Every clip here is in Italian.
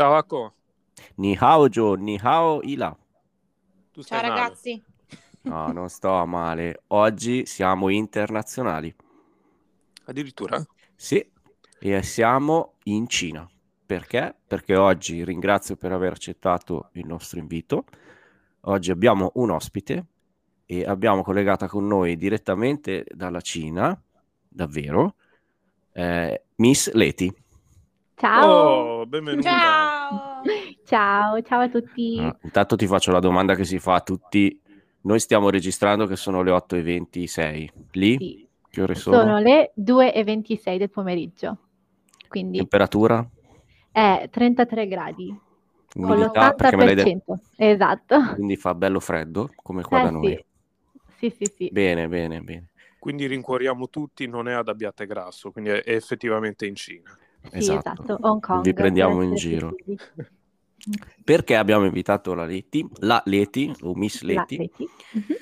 Ciao Acco. Ni hao Jo, ni hao Ila. Ciao male. ragazzi. No, non sto male. Oggi siamo internazionali. Addirittura? Sì, e siamo in Cina. Perché? Perché oggi ringrazio per aver accettato il nostro invito. Oggi abbiamo un ospite e abbiamo collegata con noi direttamente dalla Cina, davvero, eh, Miss Leti. Ciao, Oh, benvenuta. Ciao. Ciao, ciao a tutti. Ah, intanto ti faccio la domanda che si fa a tutti. Noi stiamo registrando che sono le 8.26. Lì? Sì, Che ore sono? sono le 2.26 del pomeriggio, quindi Temperatura? è 33 gradi con Umidità? Detto. l'80%. Esatto. Quindi fa bello freddo, come qua Eh, da noi. sì. Sì, sì, sì. Bene, bene, bene. Quindi rincuoriamo tutti, non è ad Abbiategrasso, quindi è effettivamente in Cina. Sì, Esatto. esatto, Hong Kong. Vi prendiamo in giro. precisi. Perché abbiamo invitato la Leti, la Leti, o Miss Leti? Leti. Mhm.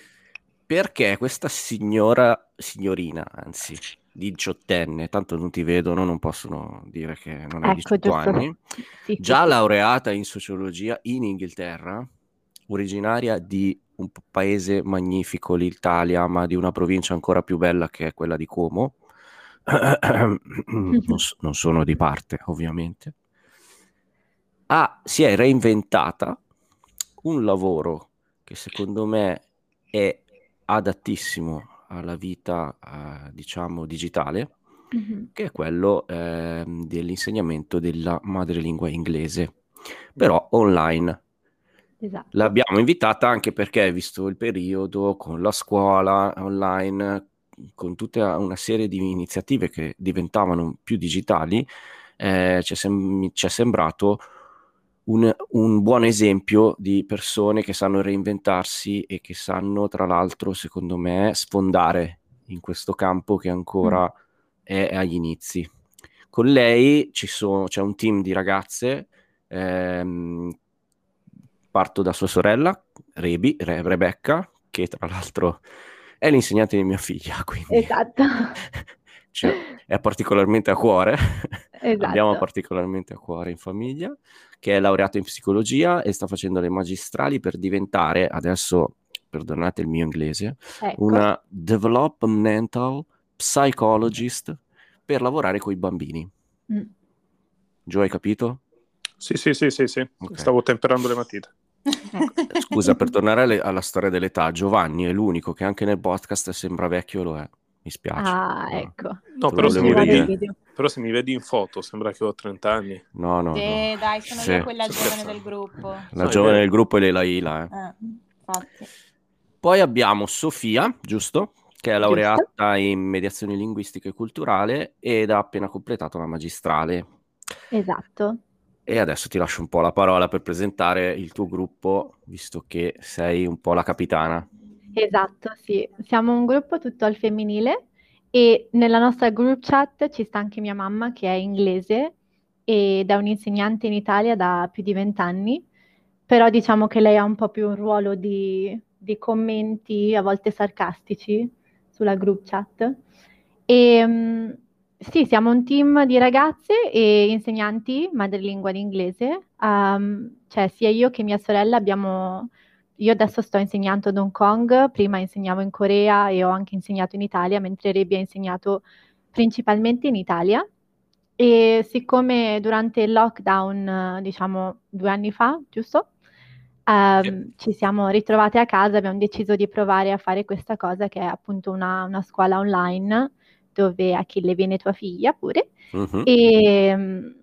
Perché questa signora, signorina, anzi, diciottenne, tanto non ti vedono, non possono dire che non hai Ecco, 18 giusto. anni, Sì, già sì. laureata in sociologia in Inghilterra, originaria di un paese magnifico, l'Italia, ma di una provincia ancora più bella che è quella di Como. non, non sono di parte, ovviamente. Ah, si è reinventata un lavoro che secondo me è adattissimo alla vita, eh, diciamo, digitale, Mhm. che è quello ehm, dell'insegnamento della madrelingua inglese, però online. Esatto. L'abbiamo invitata anche perché, visto il periodo, con la scuola online, con tutta una serie di iniziative che diventavano più digitali, eh, ci, è sem- ci è sembrato un, un buon esempio di persone che sanno reinventarsi e che sanno, tra l'altro, secondo me, sfondare in questo campo che ancora è agli inizi. Con lei ci sono, c'è un team di ragazze, ehm, parto da sua sorella, Rebi, Re- Rebecca, che tra l'altro è l'insegnante di mia figlia, quindi Esatto. cioè, è particolarmente a cuore, Esatto. abbiamo particolarmente a cuore in famiglia, che è laureata in psicologia e sta facendo le magistrali per diventare, adesso perdonate il mio inglese, Ecco. una developmental psychologist per lavorare con i bambini. Mm. Gio, hai capito? Sì, sì, sì, sì, sì. Ok. Stavo temperando le matite. Scusa, per tornare alle- alla storia dell'età, Giovanni è l'unico che anche nel podcast sembra vecchio, lo è. Mi spiace. Ah, No. ecco. No, però se, volevo dire. Però se mi vedi in foto sembra che ho 30 anni. No, no, no. Sì, dai, sono Sì. io quella giovane del gruppo. La No, giovane del gruppo è Leila Ila. eh. Eh, infatti. Poi abbiamo Sofia, giusto? Che è Giusto. laureata in mediazione linguistica e culturale ed ha appena completato la magistrale. Esatto. E adesso ti lascio un po' la parola per presentare il tuo gruppo, visto che sei un po' la capitana. Esatto, sì. Siamo un gruppo tutto al femminile e nella nostra group chat ci sta anche mia mamma che è inglese ed è un'insegnante in Italia da più di vent'anni, però diciamo che lei ha un po' più un ruolo di, di commenti, a volte sarcastici, sulla group chat. E mm, sì, siamo un team di ragazze e insegnanti madrelingua di inglese, Um, cioè sia io che mia sorella abbiamo io adesso sto insegnando ad Hong Kong, prima insegnavo in Corea e ho anche insegnato in Italia, mentre Rebi ha insegnato principalmente in Italia. E siccome durante il lockdown, diciamo due anni fa, giusto? Ehm, ci siamo ritrovate a casa, abbiamo deciso di provare a fare questa cosa che è appunto una, una scuola online dove Achille viene tua figlia pure Mhm. e,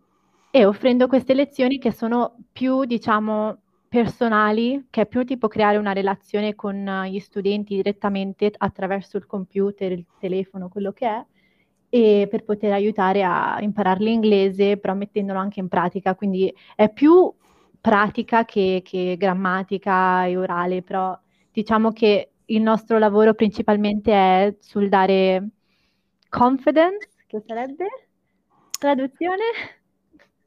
e offrendo queste lezioni che sono più, diciamo, personali, che è più tipo creare una relazione con eh, gli studenti direttamente attraverso il computer, il telefono, quello che è, e per poter aiutare a imparare l'inglese, però mettendolo anche in pratica. Quindi è più pratica che, che grammatica e orale, però diciamo che il nostro lavoro principalmente è sul dare confidence, che sarebbe traduzione?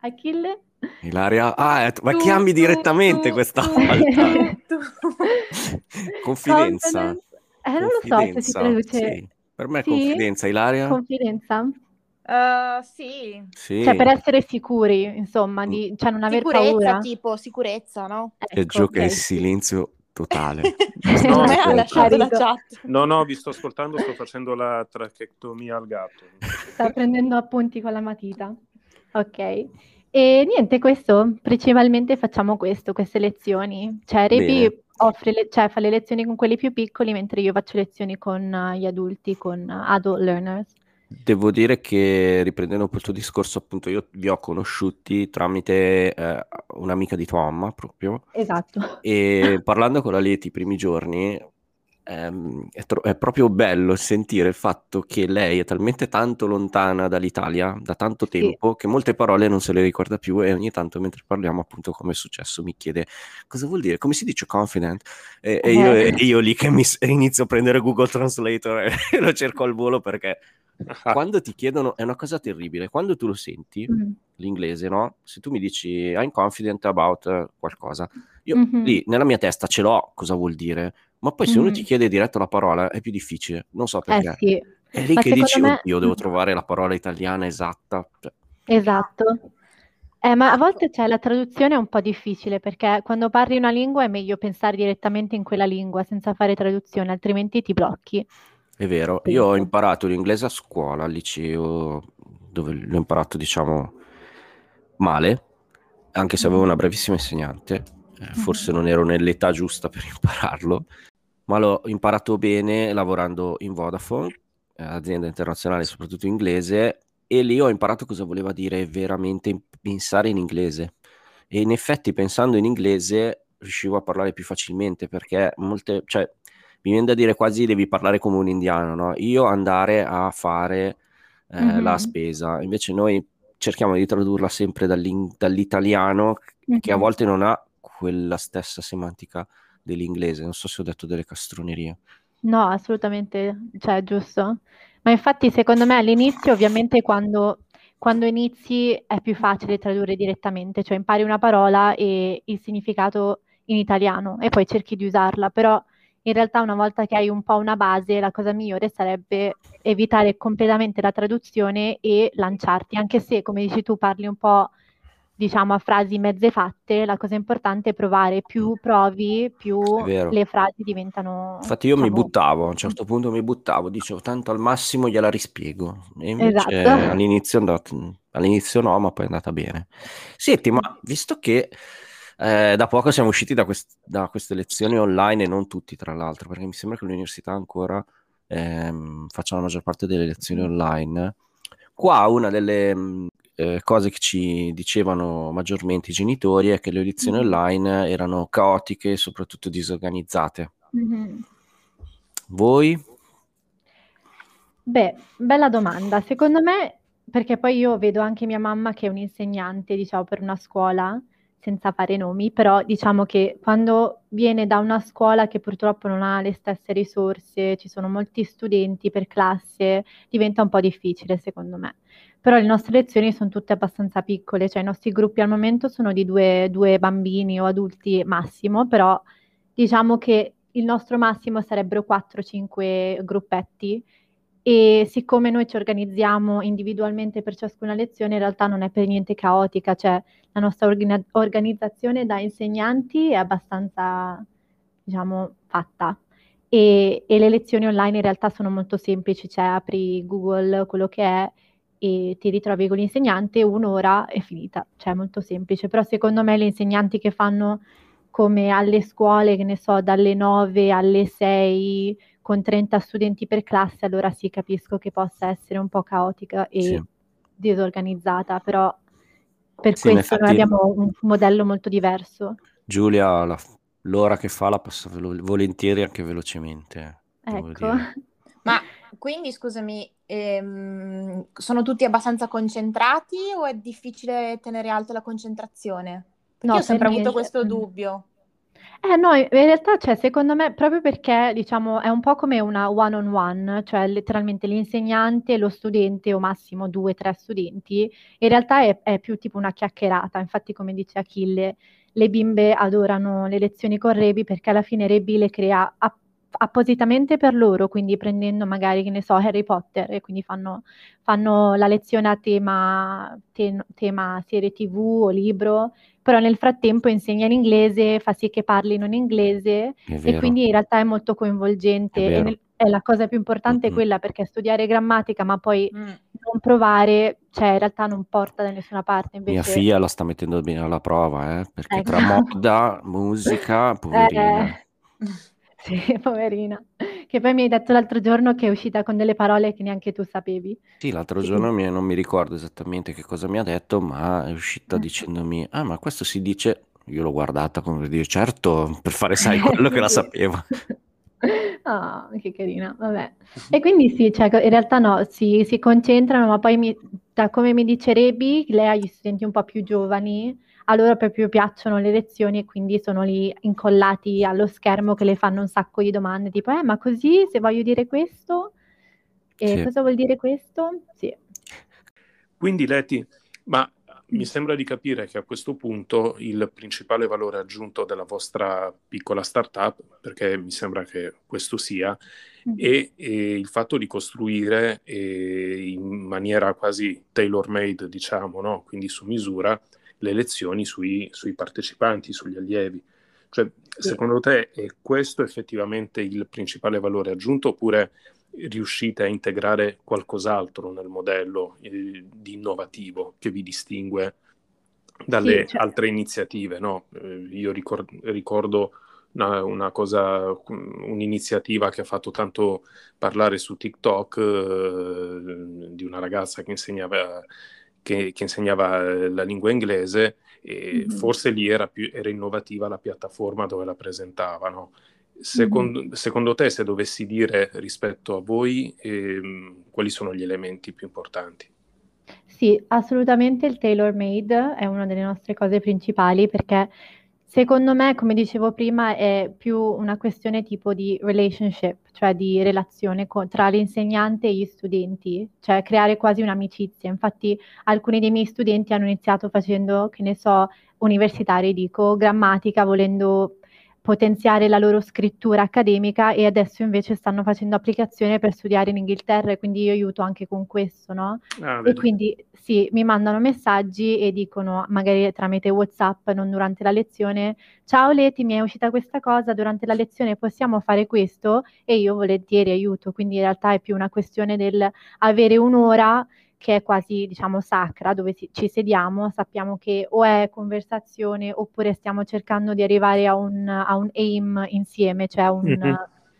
Achille? Ilaria, ah, eh, ma Tu, chiami tu, direttamente tu, questa volta. Confidenza. Confidence. Eh, non lo so se si traduce. sì. Per me è Sì? confidenza, Ilaria. Confidenza? Uh, sì. Sì, Cioè, per essere sicuri, insomma, di, cioè non aver Sicurezza, paura. tipo, sicurezza, no? che Ecco, è ok, il silenzio totale. No, ha lasciato la chat. No, no, vi sto ascoltando, sto facendo la trachectomia al gatto. Sta prendendo appunti con la matita. Ok. E niente, questo, principalmente facciamo questo, queste lezioni. Cioè, offre le- cioè, fa le lezioni con quelli più piccoli, mentre io faccio lezioni con eh, gli adulti, con eh, adult learners. Devo dire che riprendendo un po' il tuo discorso, appunto, io vi ho conosciuti tramite eh, un'amica di tua mamma proprio. Esatto. E parlando con la Leti i primi giorni, ehm, è, tro- è proprio bello sentire il fatto che lei è talmente tanto lontana dall'Italia da tanto Sì. tempo che molte parole non se le ricorda più e ogni tanto mentre parliamo, appunto, come è successo, mi chiede cosa vuol dire, come si dice confident? E, e io, e io lì che mi inizio a prendere Google Translator e lo cerco al volo perché quando ti chiedono è una cosa terribile, quando tu lo senti Mm. l'inglese, no? Se tu mi dici I'm confident about eh, qualcosa, io Mhm. lì nella mia testa ce l'ho cosa vuol dire, ma poi se uno ti chiede diretto la parola è più difficile, non so Eh perché. sì, È lì Ma che dici, me- oddio, devo trovare la parola italiana esatta. Cioè, esatto. Eh, ma a volte c'è la traduzione è un po' difficile perché quando parli una lingua è meglio pensare direttamente in quella lingua senza fare traduzione, altrimenti ti blocchi. È vero, io ho imparato l'inglese a scuola, al liceo, dove l'ho imparato, diciamo, male, anche se avevo una bravissima insegnante, eh, forse non ero nell'età giusta per impararlo, ma l'ho imparato bene lavorando in Vodafone, eh, azienda internazionale, soprattutto inglese, e lì ho imparato cosa voleva dire veramente pensare in inglese. E in effetti, pensando in inglese, riuscivo a parlare più facilmente perché molte, cioè, mi viene da dire quasi devi parlare come un indiano, no? Io andare a fare eh, Mhm. la spesa, invece noi cerchiamo di tradurla sempre dall'italiano che a Mhm. volte non ha quella stessa semantica dell'inglese. Non so se ho detto delle castronerie. No, assolutamente, cioè, giusto. Ma infatti, secondo me, all'inizio, ovviamente, quando, quando inizi è più facile tradurre direttamente, cioè impari una parola e il significato in italiano e poi cerchi di usarla, però in realtà una volta che hai un po' una base, la cosa migliore sarebbe evitare completamente la traduzione e lanciarti, anche se, come dici tu, parli un po', diciamo, a frasi mezze fatte, la cosa importante è provare, più provi, più le frasi diventano, Infatti io mi diciamo, buttavo, a un certo punto mi buttavo, dicevo tanto al massimo gliela rispiego. E invece Esatto. all'inizio andata, all'inizio no, ma poi è andata bene. Senti, ma visto che eh, da poco siamo usciti da, quest- da queste lezioni online e non tutti, tra l'altro, perché mi sembra che l'università ancora ehm, faccia la maggior parte delle lezioni online. Qua una delle eh, cose che ci dicevano maggiormente i genitori è che le lezioni Mhm. online erano caotiche e soprattutto disorganizzate. Mhm. Voi? Beh, bella domanda. Secondo me, perché poi io vedo anche mia mamma che è un'insegnante, diciamo, per una scuola, senza fare nomi, però diciamo che quando viene da una scuola che purtroppo non ha le stesse risorse, ci sono molti studenti per classe, diventa un po' difficile, secondo me. Però le nostre lezioni sono tutte abbastanza piccole, cioè i nostri gruppi al momento sono di due, due bambini o adulti massimo, però diciamo che il nostro massimo sarebbero 4-5 gruppetti e siccome noi ci organizziamo individualmente per ciascuna lezione, in realtà non è per niente caotica, cioè la nostra organi- organizzazione da insegnanti è abbastanza, diciamo, fatta. E, e le lezioni online in realtà sono molto semplici, cioè apri Google, quello che è, e ti ritrovi con l'insegnante, un'ora è finita, cioè è molto semplice. Però secondo me le insegnanti che fanno come alle scuole, che ne so, dalle 9 alle 6 con 30 studenti per classe, allora sì capisco che possa essere un po' caotica e Sì. disorganizzata, però per Sì, questo noi abbiamo un modello molto diverso. Giulia, la- l'ora che fa la passa velo- volentieri anche velocemente. devo Ecco. Ma quindi scusami, ehm, sono tutti abbastanza concentrati o è difficile tenere alta la concentrazione? Perché No, io ho sempre avuto questo Mm. dubbio. Eh no, in realtà, cioè, secondo me, proprio perché, diciamo, è un po' come una one-on-one, cioè letteralmente l'insegnante e lo studente, o massimo due, tre studenti, in realtà è, è più tipo una chiacchierata. Infatti, come dice Achille, le bimbe adorano le lezioni con Rebi perché alla fine Rebi le crea a- appositamente per loro, quindi prendendo magari, che ne so, Harry Potter e quindi fanno, fanno la lezione a tema, te, tema serie tv o libro, però nel frattempo insegna in inglese, fa sì che parlino in inglese e quindi in realtà è molto coinvolgente. È, nel, è la cosa più importante mm-hmm. quella perché studiare grammatica ma poi mm. non provare, cioè in realtà non porta da nessuna parte. Invece... Mia figlia la sta mettendo bene alla prova, eh, perché ecco. tra moda, musica, poverina. Eh. Sì, poverina. Che poi mi hai detto l'altro giorno che è uscita con delle parole che neanche tu sapevi. Sì, l'altro giorno mi, non mi ricordo esattamente che cosa mi ha detto, ma è uscita eh. dicendomi, ah, ma questo si dice... Io l'ho guardata come per dire, certo, per fare sai quello che la sapeva. Ah, che carina, vabbè. E quindi sì, cioè, in realtà no, si, si concentrano, ma poi mi, da come mi dice Rebi, lei ha gli studenti un po' più giovani, a loro proprio piacciono le lezioni e quindi sono lì incollati allo schermo che le fanno un sacco di domande, tipo, eh, ma così se voglio dire questo? E sì. cosa vuol dire questo? Sì. Quindi Leti, ma mi sembra di capire che a questo punto il principale valore aggiunto della vostra piccola startup, perché mi sembra che questo sia, mm. è, è, il fatto di costruire eh, in maniera quasi tailor-made, diciamo, no? quindi su misura, le lezioni sui, sui partecipanti, sugli allievi. Cioè, sì. secondo te è questo effettivamente il principale valore aggiunto oppure riuscite a integrare qualcos'altro nel modello eh, di innovativo che vi distingue dalle sì, cioè... altre iniziative? No? Eh, io ricord- ricordo una, una, cosa, un'iniziativa che ha fatto tanto parlare su TikTok eh, di una ragazza che insegnava che, che insegnava eh, la lingua inglese e mm-hmm. forse lì era, più, era, innovativa la piattaforma dove la presentavano. Secondo, mm-hmm. secondo te, se dovessi dire rispetto a voi, ehm, quali sono gli elementi più importanti? Sì, assolutamente il tailor made è una delle nostre cose principali perché Secondo me, come dicevo prima, è più una questione tipo di relationship, cioè di relazione con, tra l'insegnante e gli studenti, cioè creare quasi un'amicizia. Infatti alcuni dei miei studenti hanno iniziato facendo, che ne so, universitari, dico, grammatica, volendo potenziare la loro scrittura accademica e adesso invece stanno facendo applicazione per studiare in Inghilterra e quindi io aiuto anche con questo, no? Ah, e quindi sì, mi mandano messaggi e dicono magari tramite WhatsApp, non durante la lezione, ciao Leti, mi è uscita questa cosa, durante la lezione possiamo fare questo? E io volentieri aiuto, quindi in realtà è più una questione del avere un'ora che è quasi, diciamo, sacra, dove si, ci sediamo, sappiamo che o è conversazione oppure stiamo cercando di arrivare a un, a un aim insieme, cioè un, mm-hmm.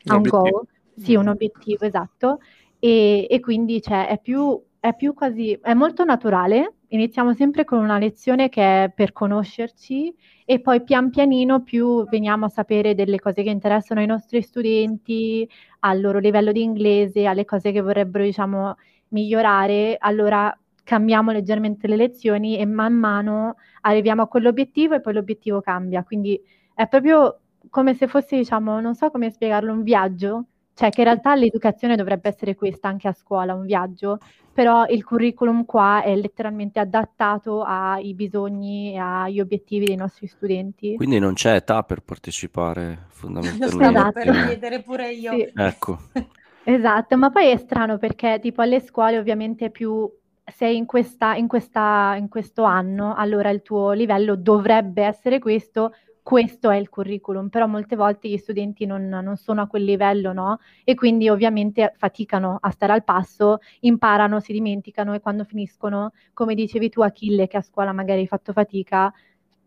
a un goal, sì, un obiettivo, esatto, e, e quindi cioè, è più è più quasi, è molto naturale. Iniziamo sempre con una lezione che è per conoscerci e poi pian pianino più veniamo a sapere delle cose che interessano ai nostri studenti, al loro livello di inglese, alle cose che vorrebbero, diciamo, migliorare, allora cambiamo leggermente le lezioni e man mano arriviamo a quell'obiettivo e poi l'obiettivo cambia. Quindi è proprio come se fosse, diciamo, non so come spiegarlo, un viaggio, cioè che in realtà l'educazione dovrebbe essere questa anche a scuola, un viaggio, però il curriculum qua è letteralmente adattato ai bisogni e agli obiettivi dei nostri studenti. Quindi non c'è età per partecipare fondamentalmente. Lo stavo per chiedere pure io. Sì. Ecco. Esatto, ma poi è strano perché tipo alle scuole ovviamente più sei in, questa, in, questa, in questo anno, allora il tuo livello dovrebbe essere questo, questo è il curriculum, però molte volte gli studenti non, non, sono a quel livello, no? E quindi ovviamente faticano a stare al passo, imparano, si dimenticano e quando finiscono, come dicevi tu Achille, che a scuola magari hai fatto fatica,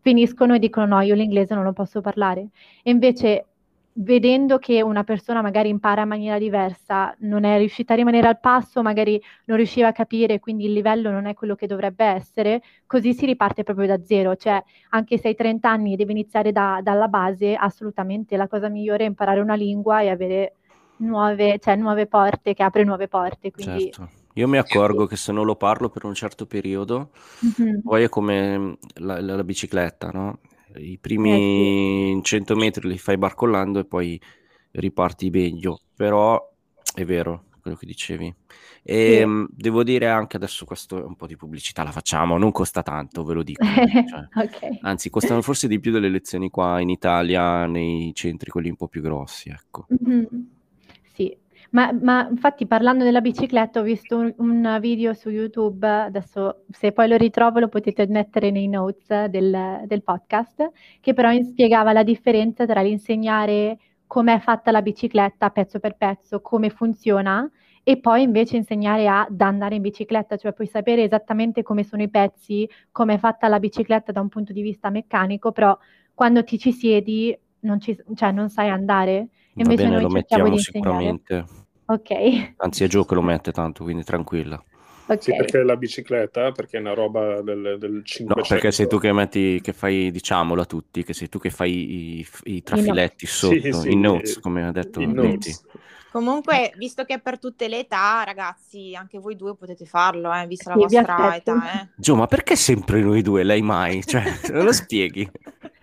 finiscono e dicono no, io l'inglese non lo posso parlare. E invece vedendo che una persona magari impara in maniera diversa, non è riuscita a rimanere al passo, magari non riusciva a capire, quindi il livello non è quello che dovrebbe essere, così si riparte proprio da zero, cioè anche se hai 30 anni e devi iniziare da, dalla base, assolutamente la cosa migliore è imparare una lingua e avere nuove, cioè, nuove porte, che apre nuove porte. Quindi... Certo. Io mi accorgo che se non lo parlo per un certo periodo, mm-hmm. poi è come la, la, la bicicletta, no? I primi eh, sì. 100 metri li fai barcollando e poi riparti meglio, però è vero, quello che dicevi. E sì. Ehm, devo dire anche adesso questo un po' di pubblicità la facciamo, non costa tanto, ve lo dico. Cioè, okay. Anzi, costano forse di più delle lezioni qua in Italia, nei centri quelli un po' più grossi, ecco. Mm-hmm. Ma, ma, infatti parlando della bicicletta ho visto un, un, video su YouTube, adesso se poi lo ritrovo lo potete mettere nei notes del, del podcast, che però spiegava la differenza tra l'insegnare come è fatta la bicicletta pezzo per pezzo, come funziona e poi invece insegnare ad andare in bicicletta, cioè puoi sapere esattamente come sono i pezzi, come è fatta la bicicletta da un punto di vista meccanico, però quando ti ci siedi non, ci, cioè, non sai andare. Invece bene, lo mettiamo sicuramente. Ok. Anzi è Gio che lo mette tanto, quindi tranquilla. Okay. Sì, perché la bicicletta, perché è una roba del, del 500. No, perché sei tu che metti, che fai, diciamolo a tutti, che sei tu che fai i, i trafiletti sotto, sì, sì, i notes, come ha detto Comunque, visto che è per tutte le età, ragazzi, anche voi due potete farlo, eh, vista la vostra età. Eh. Gio, ma perché sempre noi due, lei mai? Cioè, non lo spieghi?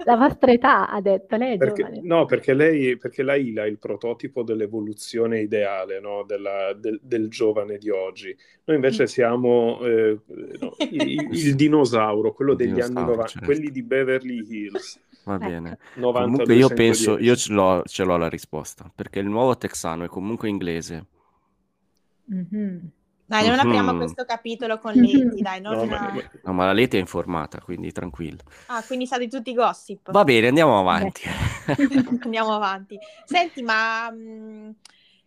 La vostra età, ha detto, lei è perché, giovane. No, perché lei, perché la Ila è il prototipo dell'evoluzione ideale no? Della, del, del, giovane di oggi. Noi invece mm. siamo eh, no, il, il, dinosauro, quello degli dinosauro, anni 90, certo. quelli di Beverly Hills. Va ecco. bene. 90, comunque io penso, io ce l'ho, ce l'ho, la risposta, perché il nuovo texano è comunque inglese. Mm-hmm. Dai, non apriamo mm-hmm. questo capitolo con Leti, dai. Non... No, ma, no, ma la Leti è informata, quindi tranquillo. Ah, quindi sa di tutti i gossip. Va bene, andiamo avanti. andiamo avanti. Senti, ma mh, mm,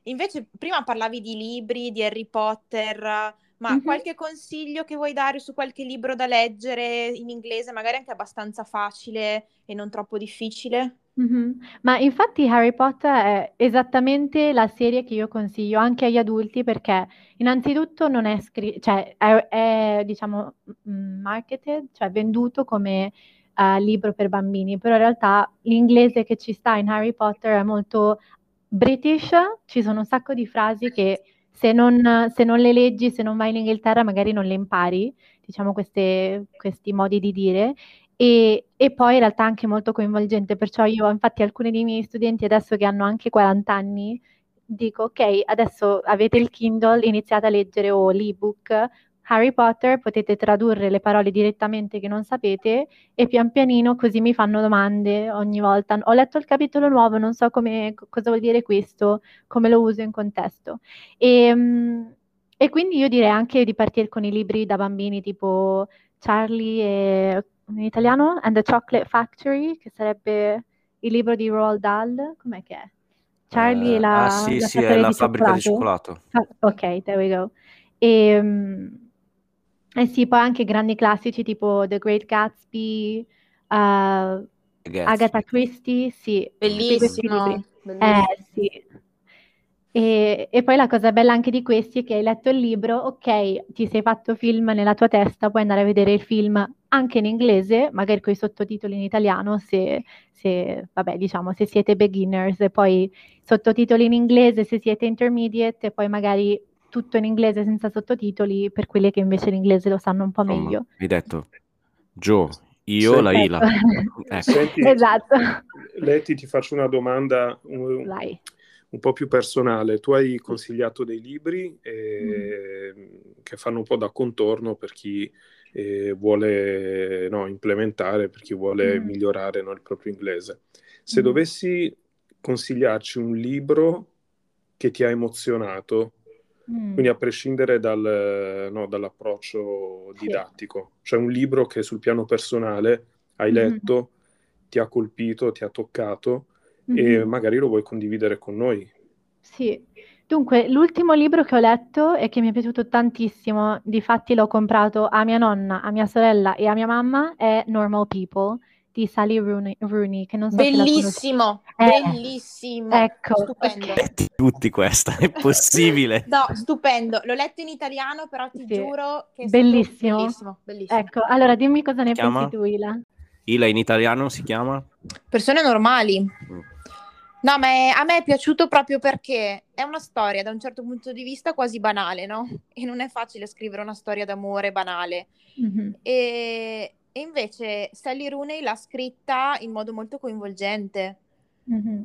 invece prima parlavi di libri, di Harry Potter, ma mm-hmm. qualche consiglio che vuoi dare su qualche libro da leggere in inglese, magari anche abbastanza facile e non troppo difficile? Mm-hmm. Ma infatti Harry Potter è esattamente la serie che io consiglio anche agli adulti perché innanzitutto non è scritto, cioè è, è, diciamo marketed, cioè venduto come uh, libro per bambini, però in realtà l'inglese che ci sta in Harry Potter è molto British, ci sono un sacco di frasi che se non, se non le leggi, se non vai in Inghilterra, magari non le impari, diciamo queste, questi modi di dire. E, e, poi in realtà anche molto coinvolgente, perciò io infatti alcuni dei miei studenti adesso che hanno anche 40 anni dico ok, adesso avete il Kindle, iniziate a leggere o l'ebook Harry Potter potete tradurre le parole direttamente che non sapete e pian pianino così mi fanno domande ogni volta. Ho letto il capitolo nuovo, non so come, cosa vuol dire questo, come lo uso in contesto. E, ehm, e quindi io direi anche di partire con i libri da bambini tipo Charlie e in italiano And the Chocolate Factory, che sarebbe il libro di Roald Dahl, com'è che è? Charlie uh, e la, ah, sì, la, sì, è la fabbrica di cioccolato. Ah, ok, there we go. E, um, eh sì, poi anche grandi classici tipo The Great Gatsby, uh, Agatha Christie, sì. Bellissimo. Eh sì. E, e, poi la cosa bella anche di questi è che hai letto il libro, ok, ti sei fatto film nella tua testa, puoi andare a vedere il film anche in inglese, magari con i sottotitoli in italiano, se, se, vabbè, diciamo, se siete beginners, e poi sottotitoli in inglese se siete intermediate, e poi magari tutto in inglese senza sottotitoli per quelli che invece l'inglese lo sanno un po' meglio. Hai detto, Joe, io Senti, la Ila. ecco. Senti, esatto. Leti, ti faccio una domanda un, un, po' più personale. Tu hai consigliato dei libri eh, mm. che fanno un po' da contorno per chi eh, vuole no, implementare, per chi vuole mm. migliorare no, il proprio inglese. Se mm. dovessi consigliarci un libro che ti ha emozionato Mm. Quindi a prescindere dal, no, dall'approccio didattico, sì. cioè un libro che sul piano personale hai mm-hmm. letto, mm. ti ha colpito, ti ha toccato mm-hmm. e magari lo vuoi condividere con noi. Sì, dunque l'ultimo libro che ho letto e che mi è piaciuto tantissimo, difatti l'ho comprato a mia nonna, a mia sorella e a mia mamma, è Normal People di Sally Rooney, Rooney che non so bellissimo, eh, bellissimo, ecco, stupendo. Okay. tutti questa, è possibile. no, stupendo, l'ho letto in italiano, però ti sì. giuro che è bellissimo. bellissimo, bellissimo. Ecco, allora dimmi cosa ne pensi tu, Ila. Ila in italiano si chiama? Persone normali. Mm. No, ma è, a me è piaciuto proprio perché è una storia da un certo punto di vista quasi banale, no? E non è facile scrivere una storia d'amore banale. Mm-hmm. E, e invece Sally Rooney l'ha scritta in modo molto coinvolgente. Mm-hmm.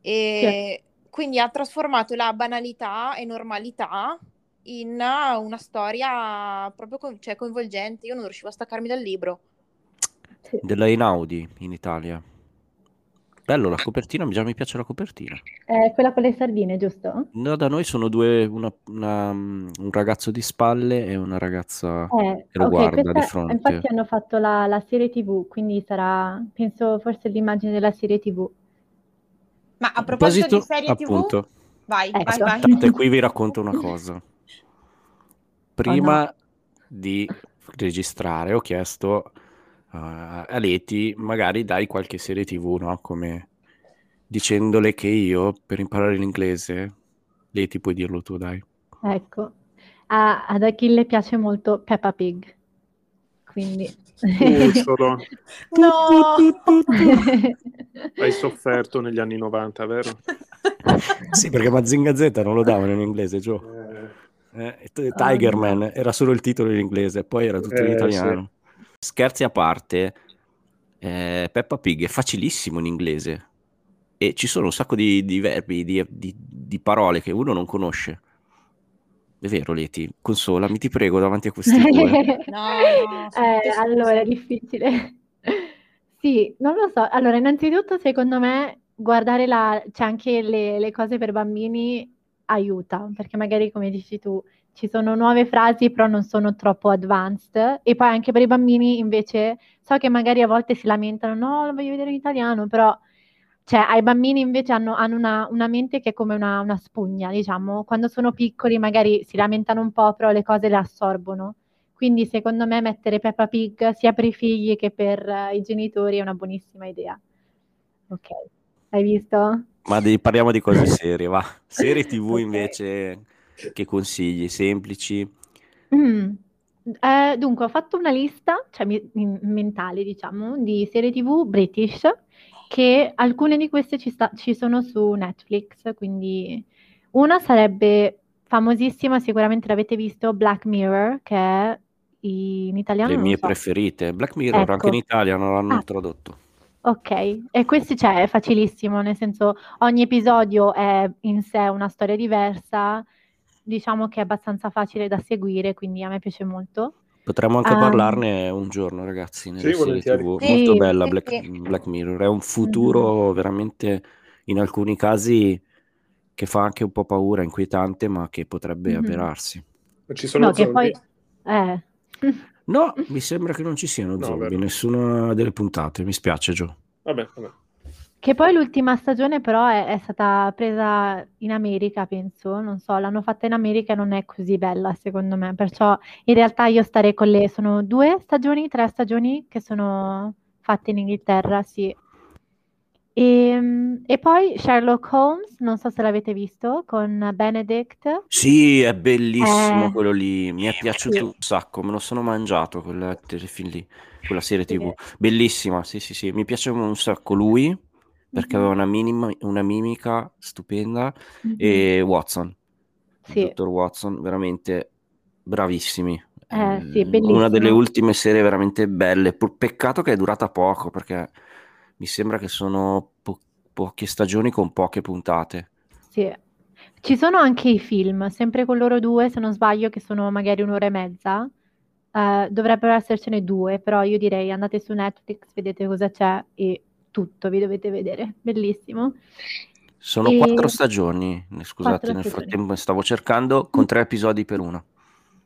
E quindi ha trasformato la banalità e normalità in una storia proprio co- cioè, coinvolgente. Io non riuscivo a staccarmi dal libro. Della Inaudi in Italia. Bello la copertina, già mi piace la copertina. È quella con le sardine, giusto? No, da noi sono due, una- una- un ragazzo di spalle e una ragazza Eh, che lo ok, guarda questa, di fronte. infatti hanno fatto la, la serie TV, quindi sarà, penso, forse l'immagine della serie TV. Ma a proposito proposito, di serie TV, appunto, vai, vai, Ecco. vai. aspettate, qui vi racconto una cosa. Prima di registrare ho chiesto uh, a Leti, magari dai qualche serie TV, no? Come dicendole che io, per imparare l'inglese, Leti puoi dirlo tu, dai. Ecco, A- ad Achille piace molto Peppa Pig, quindi... Cucciolo, No! hai sofferto negli anni 90, vero? Sì, perché Mazinga Z non lo davano in inglese, Gio. Eh, Eh, Tigerman era solo il titolo in inglese, poi era tutto in Eh, italiano. Scherzi a parte, eh, Peppa Pig è facilissimo in inglese e ci sono un sacco di, di verbi, di, di- di parole che uno non conosce. È vero, Leti, consolami, ti prego, davanti a questi due. No, no, Eh, allora, è difficile. Sì, non lo so. Allora, innanzitutto, secondo me, guardare la, c'è anche le, le cose per bambini aiuta, perché magari, come dici tu, ci sono nuove frasi, però non sono troppo advanced. E poi anche per i bambini, invece, so che magari a volte si lamentano, no, lo voglio vedere in italiano, però, cioè, ai bambini invece hanno, hanno una, una mente che è come una, una spugna, diciamo. Quando sono piccoli magari si lamentano un po', però le cose le assorbono. Quindi secondo me mettere Peppa Pig sia per i figli che per eh, i genitori è una buonissima idea. Ok, hai visto? Ma di- parliamo di cose serie, va. Serie TV Ok. invece che consigli, semplici. Mm. Eh, dunque, ho fatto una lista, cioè mi- mentale, diciamo, di serie TV British, che alcune di queste ci, sta- ci sono su Netflix, quindi una sarebbe famosissima, sicuramente l'avete visto, Black Mirror, che è in italiano Le mie so. preferite. Black Mirror, Ecco. anche in Italia non l'hanno Ah. tradotto. Ok, e questo cioè, è facilissimo, nel senso ogni episodio è in sé una storia diversa, diciamo che è abbastanza facile da seguire, quindi a me piace molto. Potremmo anche Ah. parlarne un giorno, ragazzi, nelle Sì, serie volentieri. TV. Sì, Molto bella Black, sì. Black Mirror. È un futuro veramente, in alcuni casi, che fa anche un po' paura, inquietante, ma che potrebbe Mhm. avverarsi. Ma ci sono No, che zombie? poi... Eh. No, mi sembra che non ci siano No, zombie, vero. nessuna delle puntate. Mi spiace, Gio. Vabbè, vabbè. Che poi l'ultima stagione però è, è stata presa in America, penso, non so, l'hanno fatta in America e non è così bella secondo me, perciò in realtà io starei con le... Sono due stagioni, tre stagioni che sono fatte in Inghilterra, sì. E, e poi Sherlock Holmes, non so se l'avete visto, con Benedict. Sì, è bellissimo Eh. quello lì. Mi è piaciuto Sì. un sacco. Me lo sono mangiato quel telefilm lì, quella serie Sì. TV. Bellissima, sì, sì, sì. Mi piace un sacco lui perché Mhm. aveva una, minima, una mimica stupenda. Mhm. E Watson, il Sì. dottor Watson, veramente bravissimi. Eh, sì, bellissimo. una delle ultime serie veramente belle. Peccato che è durata poco perché mi sembra che sono po- poche stagioni con poche puntate. Sì. Ci sono anche i film, sempre con loro due, se non sbaglio, che sono magari un'ora e mezza. Eh, dovrebbero essercene due, però io direi andate su Netflix, vedete cosa c'è e tutto vi dovete vedere. Bellissimo. Sono E- quattro stagioni, scusate, Quattro nel stagioni. frattempo stavo cercando con tre episodi per uno.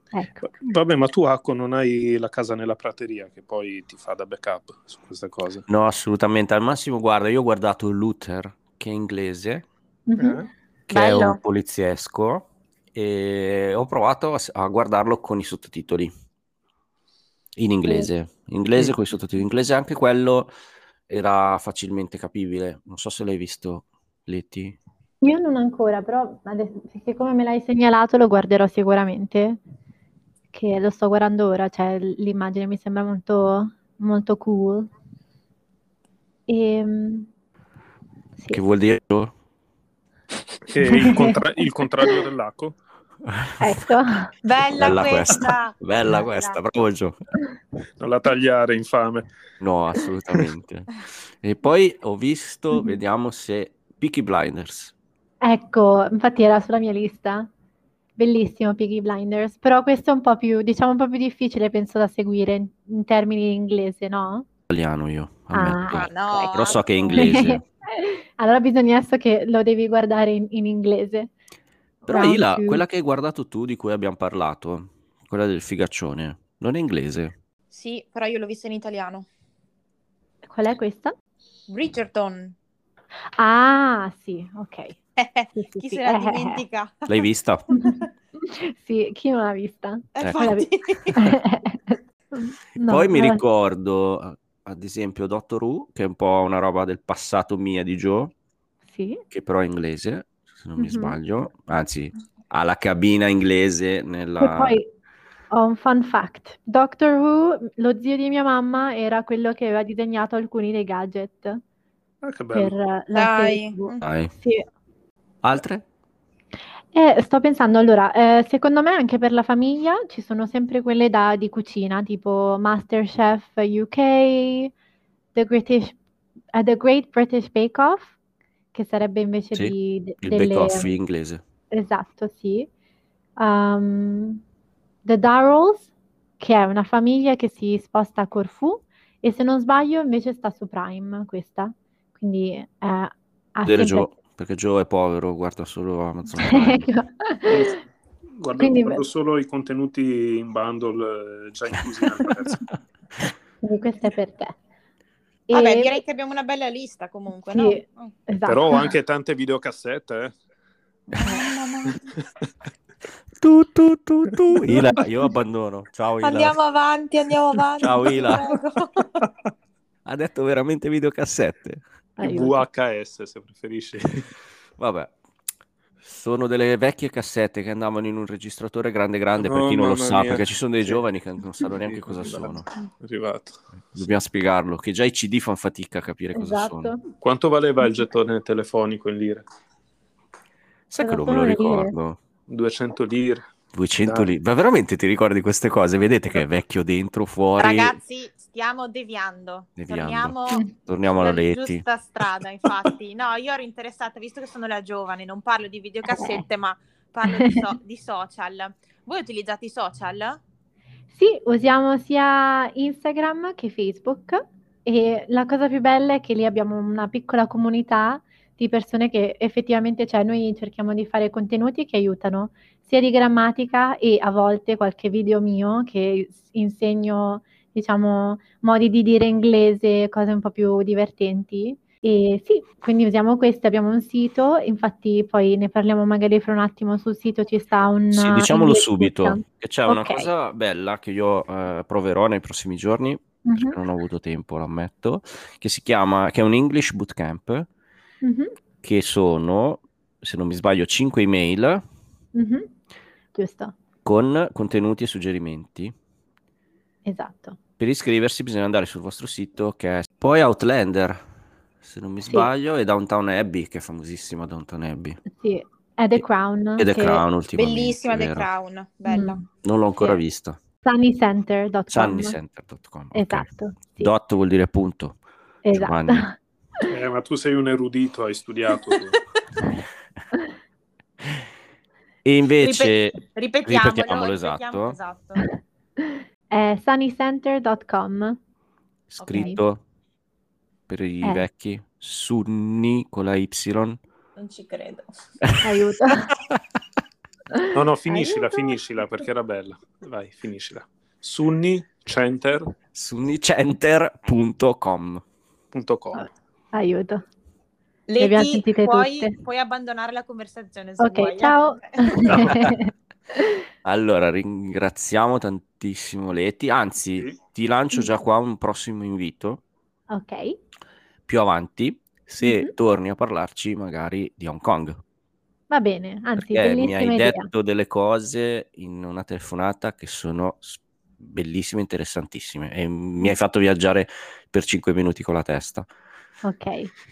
Ecco. Vabbè, ma tu, Acco, non hai la casa nella prateria che poi ti fa da backup su queste cose. No, assolutamente. Al massimo, guarda, io ho guardato Luther, che è inglese, Mhm. Eh? che è Bello. un poliziesco, e ho provato a, a guardarlo con i sottotitoli in inglese. Inglese Mm. con i sottotitoli. In inglese anche quello era facilmente capibile. Non so se l'hai visto, Letti. Io non ancora, però adesso, perché come me l'hai segnalato lo guarderò sicuramente, che lo sto guardando ora, cioè l'immagine mi sembra molto, molto cool. E, sì. Che vuol dire? E il, contra- il contrario dell'Acco? Ecco. Bella, Bella questa. Bella questa, bravo Gio. Non la tagliare, infame. No, assolutamente. E poi ho visto, Mhm. vediamo se Peaky Blinders. Ecco, infatti era sulla mia lista. Bellissimo Piggy Blinders, però questo è un po' più, diciamo, un po' più difficile, penso, da seguire in, in termini inglese, no? Italiano io, Ah, ammetto. no. Però so che è inglese. Allora bisogna adesso che lo devi guardare in, in inglese. Però Ila, quella che hai guardato tu, di cui abbiamo parlato, quella del figaccione, non è inglese? Sì, però io l'ho vista in italiano. Qual è questa? Bridgerton. Ah, sì, ok. Sì, sì, Chi sì. se la Eh, dimentica? L'hai vista? Sì, chi non l'ha vista? Eh, infatti. No, Poi mi ricordo, ad esempio, Doctor Who, che è un po' una roba del passato mia di Joe, Sì, che però è inglese, se non mi Mhm. sbaglio, anzi, ha la cabina inglese e nella... poi ho un fun fact. Doctor Who, lo zio di mia mamma era quello che aveva disegnato alcuni dei gadget Ah, che per bello. la serie Dai. Dai. Sì. Altre? Eh, sto pensando, allora, eh, secondo me anche per la famiglia ci sono sempre quelle da, di cucina, tipo MasterChef UK, The British, eh, The Great British Bake Off, che sarebbe invece Sì, di, de- Il delle... bake-off inglese. Esatto, sì. Um, The Darrells, che è una famiglia che si sposta a Corfù e se non sbaglio invece sta su Prime questa, quindi eh, ha sempre... Joe, perché Joe è povero, guarda solo Amazon Prime. Ecco. Guardo, Quindi, guardo solo i contenuti in bundle eh, già inclusi nel prezzo. quindi questa è per te. Vabbè, E- direi che abbiamo una bella lista comunque, Sì. no? Oh. Esatto. Però ho anche tante videocassette, eh. Mamma. Tu, tu, tu, tu. Ila, io abbandono. Ciao Ila. Andiamo avanti, andiamo avanti. Ciao, Ila. Ha detto veramente videocassette. Aiuto. VHS se preferisci. Vabbè. Sono delle vecchie cassette che andavano in un registratore grande grande per Oh, chi non lo sa, mia. perché ci sono dei Sì. giovani che non sanno Sì, neanche cosa esatto. sono. Arrivato. Dobbiamo spiegarlo, che già i CD fanno fatica a capire cosa sono. Esatto. Quanto valeva il gettone telefonico in lire? Sai che non me lo lire? ricordo? 200 lire. 200 Dai. lì. Ma veramente ti ricordi queste cose? Vedete che è vecchio dentro, fuori. Ragazzi, stiamo deviando. Deviando. Torniamo Torniamo alla Leti. giusta strada, infatti. No, io ero interessata, visto che sono la giovane, non parlo di videocassette, ma parlo di, so- di social. Voi utilizzate i social? Sì, usiamo sia Instagram che Facebook e la cosa più bella è che lì abbiamo una piccola comunità di persone che effettivamente, cioè noi cerchiamo di fare contenuti che aiutano sia di grammatica e a volte qualche video mio che insegno, diciamo, modi di dire inglese, cose un po' più divertenti. E sì, quindi usiamo questi, abbiamo un sito, infatti poi ne parliamo magari fra un attimo sul sito, ci sta un... Sì, diciamolo subito, che c'è una Ok. cosa bella che io eh, proverò nei prossimi giorni, Mhm, perché non ho avuto tempo, lo ammetto, che si chiama, che è un English Bootcamp, mhm, che sono, se non mi sbaglio, 5 email mhm. Giusto, con contenuti e suggerimenti. Esatto. Per iscriversi bisogna andare sul vostro sito che è poi Outlander, se non mi Sì. sbaglio, e Downtown Abbey, che è famosissima Downtown Abbey. Sì, è The Crown. E The Crown ultimamente. Bellissima The. Crown, bella. Mm, Non l'ho ancora Sì. vista. sunnycenter.com. Sunnycenter.com. ok. Esatto, sì, Dot vuol dire punto. esatto. Eh, ma tu sei un erudito, hai studiato. tu. E invece Ripetiamolo, Ripetiamolo, ripetiamo, esatto. È sunnycenter.com. scritto per i Eh. vecchi Sunni con la Y. Non ci credo. Aiuto. No, no, finiscila, Aiuto. finiscila perché era bella. Vai, finiscila. sunnicenter.com Sunnicenter.com. Aiuto. Le abbiamo Leti, sentite puoi, puoi abbandonare la conversazione se Ok, vuoi, eh. ciao. Allora, ringraziamo tantissimo Leti, anzi Sì. ti lancio già qua un prossimo invito ok, più avanti se Mhm. torni a parlarci magari di Hong Kong. va bene, anzi, Perché mi hai idea. detto delle cose in una telefonata che sono bellissime, interessantissime e mi hai fatto viaggiare per 5 minuti con la testa. Ok,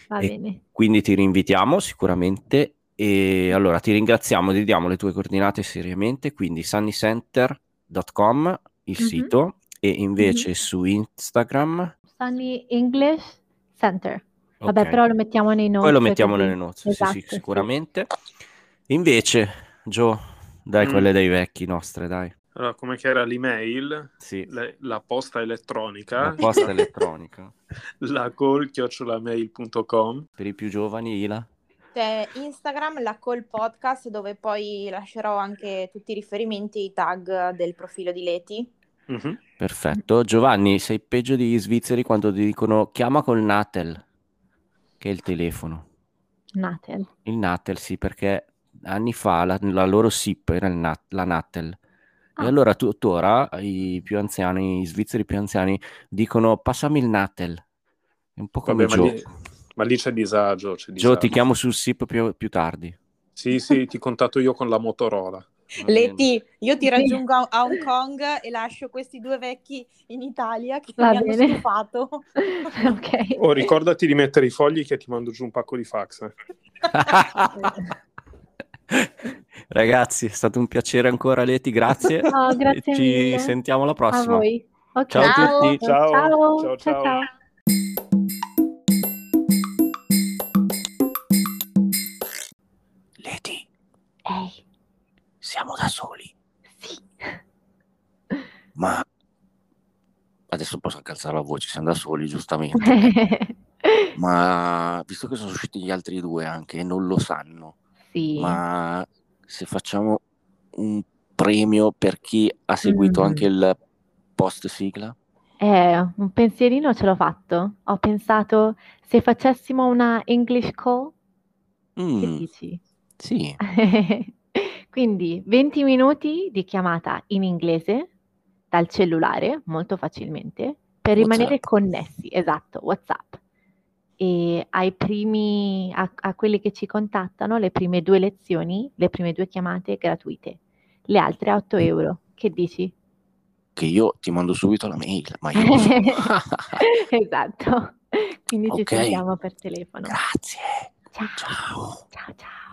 va E- bene. Quindi ti rinvitiamo sicuramente e allora ti ringraziamo, ti diamo le tue coordinate seriamente, quindi sunnycenter.com il Mhm. sito e invece Mhm. su Instagram, Sunny English Center. Vabbè, Ok. però lo mettiamo nei notes. Poi lo mettiamo così. nelle notes, sì, Esatto, sì, sì. sicuramente. Invece, Gio, dai Mm. quelle dei vecchi nostre, dai. Allora, come che era l'email, Sì, le- la posta elettronica, la posta elettronica. la call chiocciolamail.com. Per i più giovani, Ila? C'è Instagram, la Call Podcast, dove poi lascerò anche tutti i riferimenti e i tag del profilo di Leti. Mhm. Perfetto. Giovanni, sei peggio degli svizzeri quando ti dicono chiama col Natel, che è il telefono. Natel. Il Natel, sì, perché anni fa la, la loro SIP era il Nat- la Natel. E Ah. allora tuttora i più anziani, i svizzeri più anziani, dicono passami il Natel. È un po' come Vabbè, ma Gio. lì, ma lì c'è disagio. C'è Gio, disagio. ti chiamo sul SIP più, più tardi. Sì, sì, ti contatto io con la Motorola. Leti, io ti raggiungo a Hong Kong e lascio questi due vecchi in Italia che Va mi hanno bene. stufato. ok. Oh, ricordati di mettere i fogli che ti mando giù un pacco di fax. eh. Ragazzi, è stato un piacere ancora, Leti, grazie. No, grazie Ci mille. sentiamo alla A prossima. voi. Ok. Ciao a tutti. Ciao. Ciao. Ciao, ciao. ciao. ciao. Ehi, siamo da soli, sì. ma adesso posso anche alzare la voce, siamo da soli, giustamente. Ma visto che sono usciti gli altri due anche e non lo sanno, sì. ma se facciamo un premio per chi ha seguito Mm. anche il post sigla? Eh, un pensierino ce l'ho fatto. Ho pensato se facessimo una English call, che Mm, dici? Sì, Quindi 20 minuti di chiamata in inglese dal cellulare, molto facilmente, per rimanere WhatsApp. connessi, esatto, WhatsApp. E ai primi, a, a quelli che ci contattano, le prime due lezioni, le prime due chiamate gratuite, le altre a 8 euro. Che dici? che io ti mando subito la mail, ma io. Esatto. Quindi ci Ok. sentiamo per telefono. Grazie, Ciao. ciao. Ciao ciao.